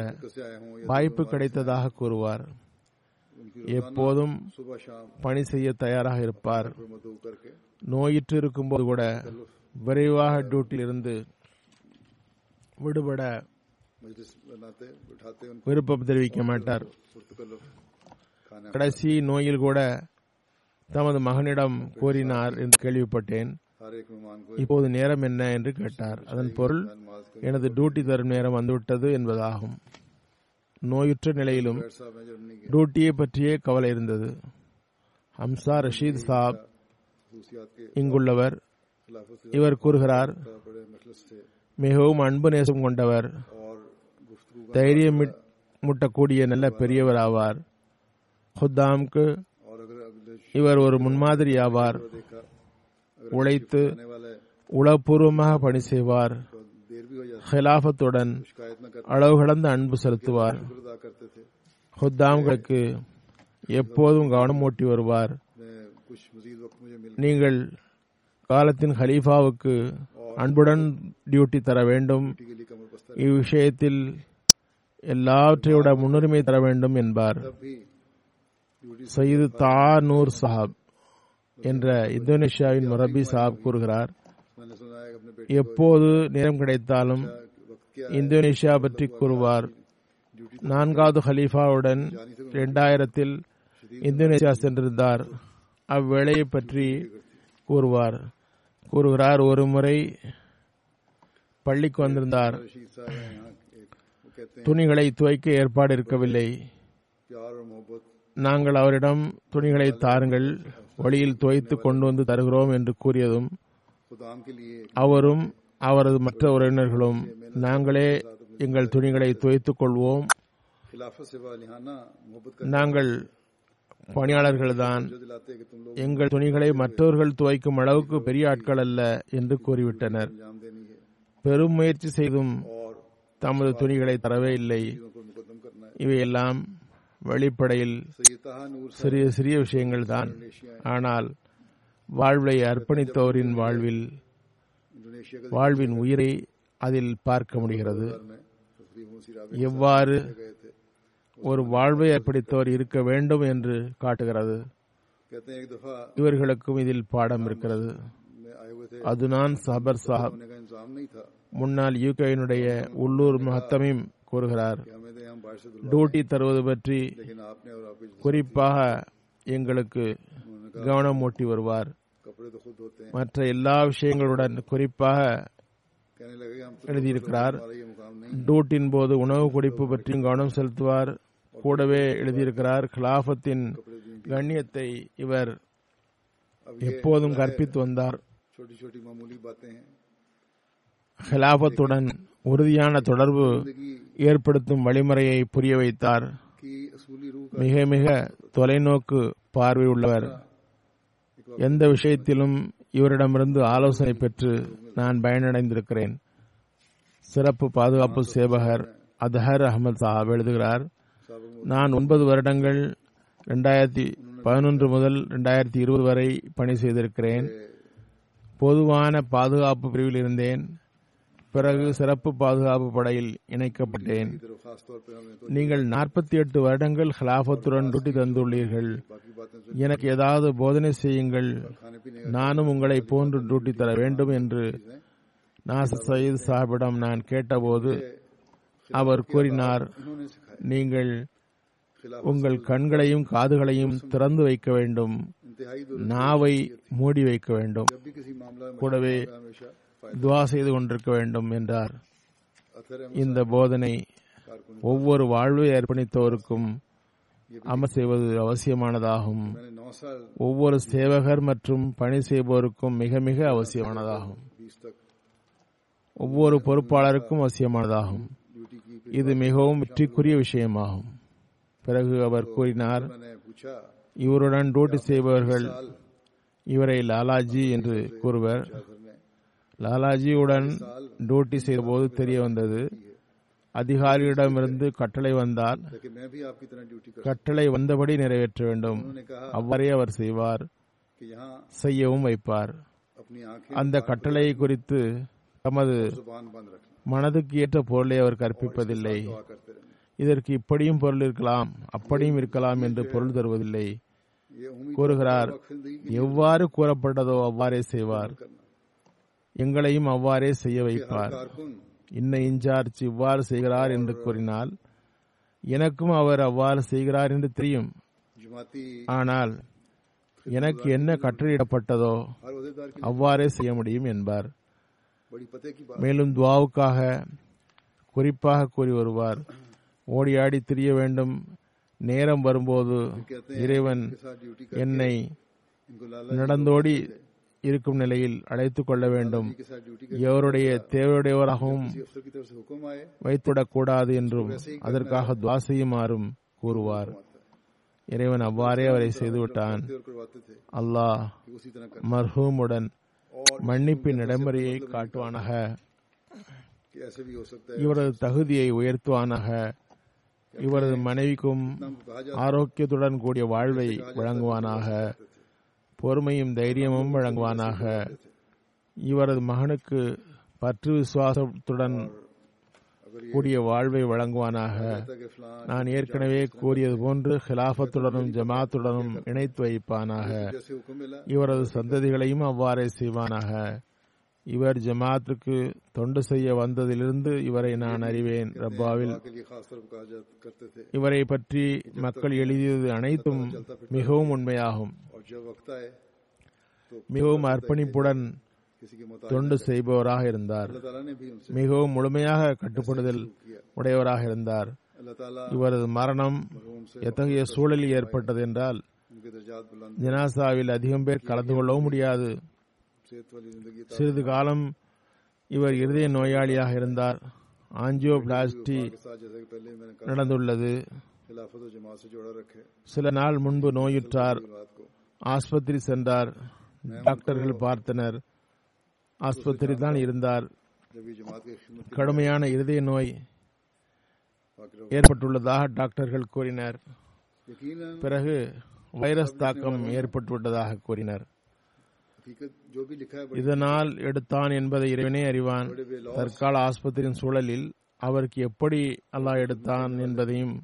Speaker 2: வாய்ப்பு கிடைத்ததாக கூறுவார். எப்போதும் பணி செய்ய தயாராக இருப்பார். நோயிற்று இருக்கும்போது கூட விரைவாக டியூட்டியிலிருந்து விடுபட விருப்பம் தெரிவிக்க மாட்டார். கடைசி நோயில் கூட தமது மகனிடம் கூறினார் என்று கேள்விப்பட்டேன். இப்போது நேரம் என்ன என்று கேட்டார். அதன் பொருள் எனது டியூட்டி தரும் நேரம் வந்துவிட்டது என்பதாகும். நோயுற்ற நிலையிலும் டூட்டியை பற்றியே கவலை இருந்தது. ஹம்சா ரஷீத் சாப் இங்குள்ளவர். இவர் கூறுகிறார் மிகவும் அன்பு நேசம் கொண்டவர். தைரியம் முட்டக்கூடிய நல்ல பெரியவர் ஆவார். ஹுத்தாம்க்கு இவர் ஒரு முன்மாதிரி ஆவார். உழைத்து உளப்பூர்வமாக பணி செய்வார்.
Speaker 1: ஹிலாபத்துடன்
Speaker 2: அளவு கடந்த அன்பு செலுத்துவார் ஹுத்தாம்களுக்கு எப்போதும் கவனம் ஓட்டி வருவார் நீங்கள் காலத்தின் ஹலீஃபாவுக்கு அன்புடன் டியூட்டி தர வேண்டும் இவ்விஷயத்தில் எல்லாவற்றையோட முன்னுரிமை தர வேண்டும் என்பார் செய்து தா நூர் சாஹாப் என்ற இந்தோனேஷியாவின் மொரபி சாப் கூறுகிறார் எப்போது நேரம் கிடைத்தாலும் இந்தோனேஷியா பற்றி கூறுவார். நான்காவது ஹலீஃபாவுடன் இரண்டாயிரத்தில் இந்தோனேஷியா சென்றிருந்தார். அவ்வேளையை பற்றி கூறுவார். கூறுகிறார் ஒரு முறை பள்ளிக்கு வந்திருந்தார். துணிகளை துவைக்க ஏற்பாடு இருக்கவில்லை. நாங்கள் அவரிடம் துணிகளை தாருங்கள் வழியில் துவைத்து கொண்டு வந்து தருகிறோம் என்று கூறியதும் அவரும் அவரது மற்ற உறவினர்களும் நாங்களே எங்கள் துணிகளை துவைத்துக் கொள்வோம். நாங்கள்
Speaker 1: பணியாளர்கள் தான்
Speaker 2: எங்கள் துணிகளை மற்றவர்கள் துவைக்கும் அளவுக்கு பெரிய ஆட்கள் அல்ல என்று கூறிவிட்டனர். பெரும் முயற்சி செய்தும் தமது துணிகளை தரவே இல்லை. இவையெல்லாம் வெளிப்படையில் சிறிய சிறிய விஷயங்கள் தான் ஆனால் வாழ்வை அர்ப்பணித்தோரின் வாழ்வில் வாழ்வின் உயிரை அதில் பார்க்க முடிகிறது. எவ்வாறு ஒரு வாழ்வை அர்ப்பணித்தோர் இருக்க வேண்டும் என்று காட்டுகிறது. இவர்களுக்கும் இதில் பாடம் இருக்கிறது. அதுதான் சபர் சாஹப். முன்னாள் யூகேனுடைய உள்ளூர் மகத்தமையும் கூறுகிறார் டூட்டி தருவது பற்றி குறிப்பாக எங்களுக்கு கவனம் ஓட்டி வருவார். மற்ற எல்லா விஷயங்களுடன் குறிப்பாக எழுதியிருக்கிறார். டூட்டின் போது உணவு குடிப்பு பற்றியும் கவனம் செலுத்துவார். கூடவே எழுதியிருக்கிறார் கிலாபத்தின் கண்ணியத்தை இவர் எப்போதும் கற்பித்து வந்தார். ஹிலாபத்துடன் உறுதியான தொடர்பு ஏற்படுத்தும் வழிமுறையை புரிய வைத்தார். மிக மிக தொலைநோக்கு பார்வை உள்ளவர் எந்த விஷயத்திலும் இவரிடமிருந்து ஆலோசனை பெற்று நான் பயனடைந்திருக்கிறேன். சிறப்பு பாதுகாப்பு சேவகர் அதஹர் அஹமத் சாஹாப் எழுதுகிறார் நான் ஒன்பது வருடங்கள் ரெண்டாயிரத்தி பதினொன்று முதல் ரெண்டாயிரத்தி இருபது வரை பணி செய்திருக்கிறேன். பொதுவான பாதுகாப்பு பிரிவில் இருந்தேன். பிறகு சிறப்பு பாதுகாப்பு படையில் இணைக்கப்பட்டேன். நீங்கள் நாற்பத்தி எட்டு வருடங்கள் ஹலாஃபத்துடன் டூட்டி தந்துள்ளீர்கள். எனக்கு ஏதாவது போதனை செய்யுங்கள். நானும் உங்களை போன்று டூட்டி தர வேண்டும் என்று நாச சயீத் சாஹிபிடம் நான் கேட்டபோது அவர் கூறினார் நீங்கள் உங்கள் கண்களையும் காதுகளையும் திறந்து வைக்க வேண்டும். நாவை மூடி வைக்க வேண்டும். கூடவே துவா செய்து கொண்டிருக்க வேண்டும் என்றார். இந்த போதனை ஒவ்வொரு வாழ்வை அர்ப்பணித்தோருக்கும் அமல் செய்வது அவசியமானதாகும். ஒவ்வொரு சேவகர் மற்றும் பணி செய்பவருக்கும் மிக மிக அவசியமானதாகும். ஒவ்வொரு பொறுப்பாளருக்கும் அவசியமானதாகும். இது மிகவும் வெற்றிக்குரிய விஷயமாகும். பிறகு அவர் கூறினார் இவருடன் டூட்டி செய்பவர்கள் இவரை லாலாஜி என்று கூறுவர். லாலாஜியுடன் டியூட்டி செய்த போது தெரிய வந்தது. அதிகாரியிடமிருந்து கட்டளை வந்தால் கட்டளை வந்தபடி நிறைவேற்ற வேண்டும். அவ்வாறே அவர் செய்வார். செய்யவும் வைப்பார். அந்த கட்டளை குறித்து தமது மனதுக்கு ஏற்ற பொருளை அவர் கற்பிப்பதில்லை. இதற்கு இப்படியும் பொருள் இருக்கலாம் அப்படியும் இருக்கலாம் என்று பொருள் தருவதில்லை. கூறுகிறார் எவ்வாறு கூறப்பட்டதோ அவ்வாறே செய்வார். எங்களையும் அவ்வாறே செய்ய வைப்பார். இன்ன இன்சார்ஜ் இவ்வாறு செய்கிறார் என்று கூறினால் எனக்கும் அவர் அவ்வாறு செய்கிறார் என்று தெரியும். ஆனால் எனக்கு என்ன கட்டளையிடப்பட்டதோ அவ்வாறே செய்ய முடியும் என்பார். மேலும் துவாவுக்காக குறிப்பாக கூறி வருவார். ஓடி ஆடி திரிய வேண்டும். நேரம் வரும்போது இறைவன் என்னை நடந்தோடி இருக்கும் நிலையில் அழைத்துக் கொள்ள வேண்டும். எவருடைய தேவையுடையவராகவும் வைத்துடக்கூடாது என்றும் அதற்காக துவா செய்யுமாறும் கூறுவார். இறைவன் அவ்வாறே அவரை செய்துவிட்டான். அல்லாஹ் மர்ஹூமுடன் மன்னிப்பின் நடைமுறையை காட்டுவானாக. இவரது தகுதியை உயர்த்துவானாக. இவரது மனைவிக்கும் ஆரோக்கியத்துடன் கூடிய வாழ்வை வழங்குவானாக. பொறுமையும் தைரியமும் வழங்குவானாக. இவரது மகனுக்கு பற்று விசுவாசத்துடன் கூடிய வாழ்வை வழங்குவானாக. நான் ஏற்கனவே கூறியது போன்று ஹிலாஃபத்துடனும் ஜமாத்துடனும் இணைத்து வைப்பானாக. இவரது சந்ததிகளையும் அவ்வாறே செய்வானாக. இவர் ஜமாத்துக்கு தொண்டு செய்ய வந்ததிலிருந்து இவரை நான் அறிவேன். ரப்பாவில் இவரை பற்றி மக்கள் எழுதியது அனைத்தும் மிகவும் உண்மையாகும். மிகவும் அர்ப்பணிப்புடன் தொண்டு செய்பவராக இருந்தார். மிகவும் முழுமையாக கட்டுப்படுதல் உடையவராக இருந்தார். இவரது மரணம் எத்தகைய சூழலில் ஏற்பட்டது என்றால் ஜனாசாவில் அதிகம் பேர் கலந்து கொள்ளவும் முடியாது. சிறிது காலம் இவர் இருதய நோயாளியாக இருந்தார்.
Speaker 1: ஆஞ்சியோ பிளாஸ்டி
Speaker 2: நடந்துள்ளது. சில நாள் முன்பு நோயுற்றார். ஆஸ்பத்திரி சென்றார். டாக்டர்கள் பார்த்தனர். ஆஸ்பத்திரி தான் இருந்தார். கடுமையான இருதய நோய் ஏற்பட்டுள்ளதாக டாக்டர்கள் கூறினர். பிறகு வைரஸ் தாக்கம் ஏற்பட்டுவிட்டதாக கூறினர். இதனால் எடுத்தான் என்பதை இறைவனே அறிவான். தற்கால ஆஸ்பத்திரியின் சூழலில் அவருக்கு எப்படி அல்லாஹ் எடுத்தான் என்பதையும்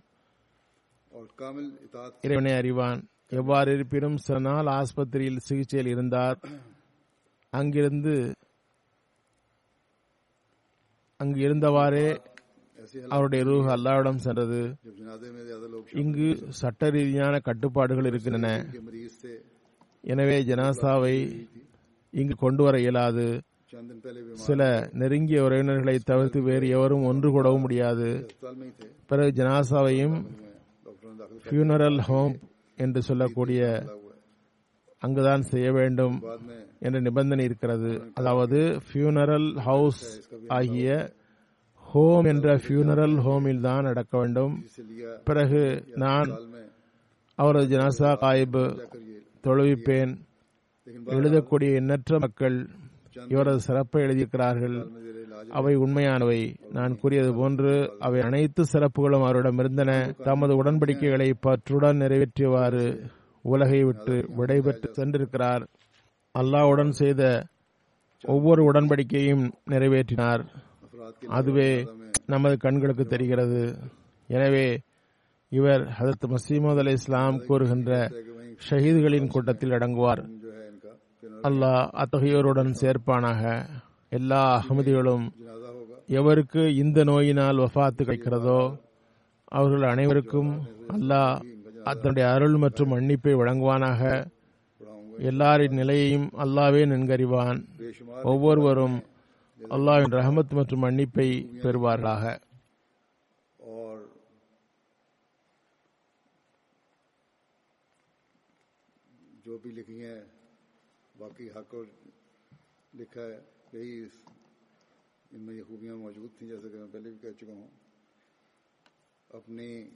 Speaker 2: இறைவனை அறிவான். எவ்வாறு இருப்பினும் சில நாள் ஆஸ்பத்திரியில் சிகிச்சையில் இருந்தார். அங்கிருந்து அங்கு இருந்தவாறே அவருடைய ரூஹ் அல்லாவிடம் சென்றது. இங்கு சட்ட ரீதியான கட்டுப்பாடுகள் இருக்கின்றன. எனவே ஜனாசாவை இங்கு கொண்டு வர இயலாது. சில நெருங்கிய உறவினர்களை தவிர்த்து வேறு எவரும் ஒன்று கூடவும் முடியாது. பிறகு ஜனாசாவையும் ஃபியூனரல் ஹோம் என்று சொல்லக்கூடிய அங்குதான் செய்ய வேண்டும் என்ற நிபந்தனை இருக்கிறது. அதாவது ஃபியூனரல் ஹவுஸ் ஆகிய ஹோம் என்ற ஃபியூனரல் ஹோமில் தான் நடக்க வேண்டும். பிறகு நான் அவரது ஜனாசா காயிபு தொழுவிப்பேன். எழுதக்கூடிய எண்ணற்ற மக்கள் இவரது சிறப்பை எழுதியிருக்கிறார்கள். அவை உண்மையானவை. நான் கூறியது போன்று அவை அனைத்து சிறப்புகளும் அவரிடம் இருந்தன. தமது உடன்படிக்கைகளை பற்றுடன் நிறைவேற்றியவாறு உலகை விட்டு விடைபெற்று சென்றிருக்கிறார். அல்லாவுடன் செய்த ஒவ்வொரு உடன்படிக்கையும் நிறைவேற்றினார். அதுவே நமது கண்களுக்கு தெரிகிறது. எனவே இவர் ஹதரத் மசீமது அலி இஸ்லாம் கூறுகின்ற ஷஹீதுகளின் கூட்டத்தில் அடங்குவார். அல்லாஹ் அத்தகையோருடன் சேர்ப்பானாக. எல்லா அகமதிகளும்
Speaker 1: जनाजा होगा
Speaker 2: எவருக்கு இந்த நோயினால் வஃபாத்து கிடைக்கிறதோ அவர்கள் அனைவருக்கும் அல்லாஹ் தன்னுடைய அருள் மற்றும் மன்னிப்பை வழங்குவானாக
Speaker 1: पढ़ाऊंगा
Speaker 2: எல்லாரின் நிலையையும் அல்லாவே நன்கறிவான்
Speaker 1: बेशुमार
Speaker 2: ஒவ்வொருவரும் அல்லாஹ்வின் ரஹமத் மற்றும் மன்னிப்பை பெறுவார்களாக
Speaker 1: और जो भी लिखी हैं बाकी हक और लिखा है یہی ان میں یہ خوبیاں موجود تھیں، جیسا کہ میں پہلے بھی کہہ چکا ہوں۔ اپنی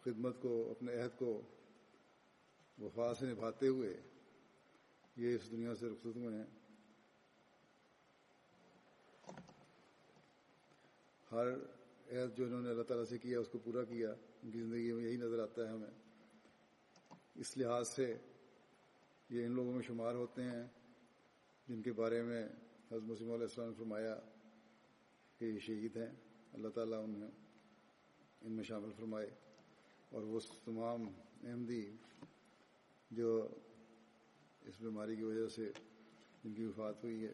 Speaker 1: خدمت کو، اپنے عہد کو وفا سے نبھاتے ہوئے یہ اس دنیا سے رخصت ہوئے ہیں۔ ہر عہد جو انہوں نے اللہ تعالیٰ سے کیا، اس کو پورا کیا، ان کی زندگی میں یہی نظر آتا ہے ہمیں۔ اس لحاظ سے یہ ان لوگوں میں شمار ہوتے ہیں۔ جن کے بارے میں حضرت مسلم علیہ السلام نے فرمایا کہ یہ شہید ہیں، اللہ تعالیٰ انہیں ان میں شامل فرمائے۔ اور وہ تمام احمدی جو اس بیماری کی وجہ سے جن کی وفات ہوئی ہے،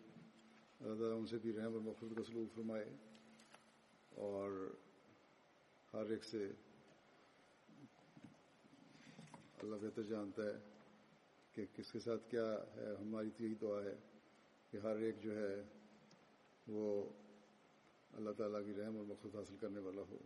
Speaker 1: اللہ تعالیٰ ان سے بھی رحم اور مخلوط کا سلوک فرمائے۔ اور ہر ایک سے اللہ بہتر جانتا ہے کہ کس کے ساتھ کیا ہے، ہماری تو یہی دعا ہے۔ کہ ہر ایک جو ہے وہ اللہ تعالیٰ کی رحم اور مقصد حاصل کرنے والا ہو۔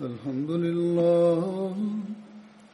Speaker 1: الحمد للہ